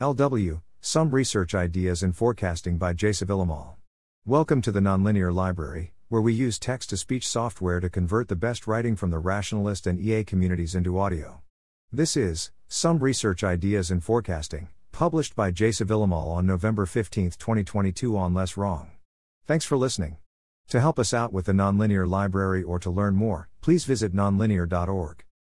LW Some Research Ideas in Forecasting by Jsevillamol. Welcome to the Nonlinear Library, where we use text to speech software to convert the best writing from the rationalist and EA communities into audio. This is Some Research Ideas in Forecasting, published by Jsevillamol on November 15, 2022, on Less Wrong. Thanks for listening. To help us out with the Nonlinear Library or to learn more, please visit nonlinear.org.